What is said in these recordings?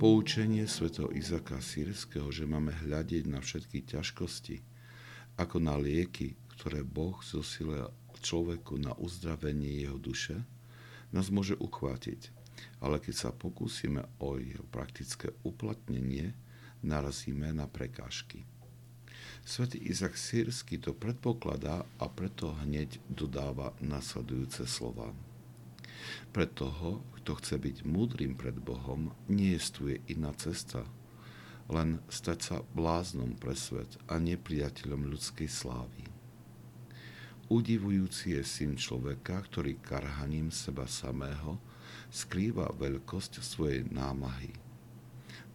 Poučenie svätého Izaka Sírskeho, že máme hľadiť na všetky ťažkosti, ako na lieky, ktoré Boh zosila človeku na uzdravenie jeho duše, nás môže uchvátiť. Ale keď sa pokúsime o jeho praktické uplatnenie, narazíme na prekážky. Svetý Izak Sírsky to predpokladá a preto hneď dodáva nasledujúce slova. Pre toho, kto chce byť múdrym pred Bohom, nie je iná cesta, len stať sa bláznom pre svet a nepriateľom ľudskej slávy. Udivujúci je syn človeka, ktorý karhaním seba samého skrýva veľkosť svojej námahy.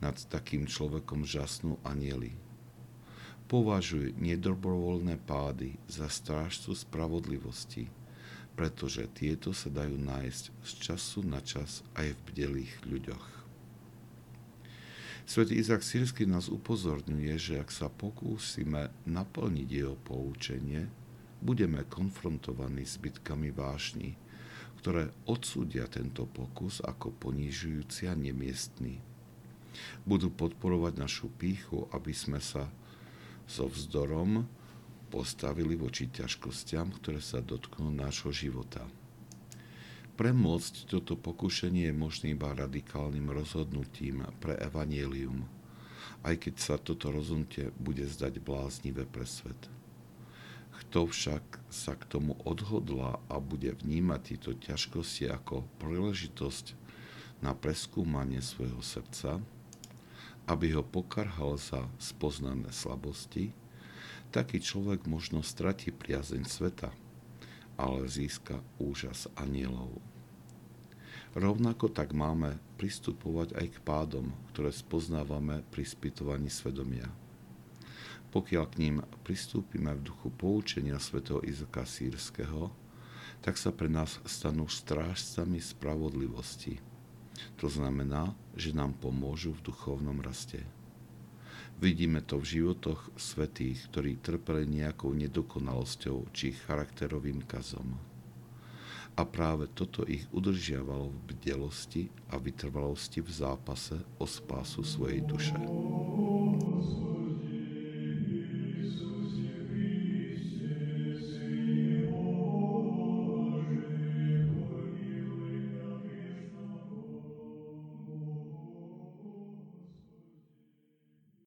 Nad takým človekom žasnú anieli. Považuj nedobrovoľné pády za strážcu spravodlivosti, pretože tieto sa dajú nájsť z času na čas aj v bdelých ľuďoch. Svetý Izak Sírsky nás upozorňuje, že ak sa pokúsime naplniť jeho poučenie, budeme konfrontovaní s bytkami vášni, ktoré odsúdia tento pokus ako ponižujúci a nemiestný. Budú podporovať našu píchu, aby sme sa so vzdorom postavili voči ťažkostiam, ktoré sa dotknú nášho života. Premôcť toto pokušenie je možný iba radikálnym rozhodnutím pre evanielium, aj keď sa toto rozhodnutie bude zdať bláznivé pre svet. Kto však sa k tomu odhodlá a bude vnímať tieto ťažkosti ako príležitosť na preskúmanie svojho srdca, aby ho pokarhal za spoznané slabosti, taký človek možno stratí priazeň sveta, ale získa úžas anielov. Rovnako tak máme pristupovať aj k pádom, ktoré spoznávame pri spytovaní svedomia. Pokiaľ k ním pristúpime v duchu poučenia svätého Izaka Sírskeho, tak sa pre nás stanú strážcami spravodlivosti. To znamená, že nám pomôžu v duchovnom raste. Vidíme to v životoch svetých, ktorí trpeli nejakou nedokonalosťou či charakterovým kazom. A práve toto ich udržiavalo v bdelosti a vytrvalosti v zápase o spásu svojej duše.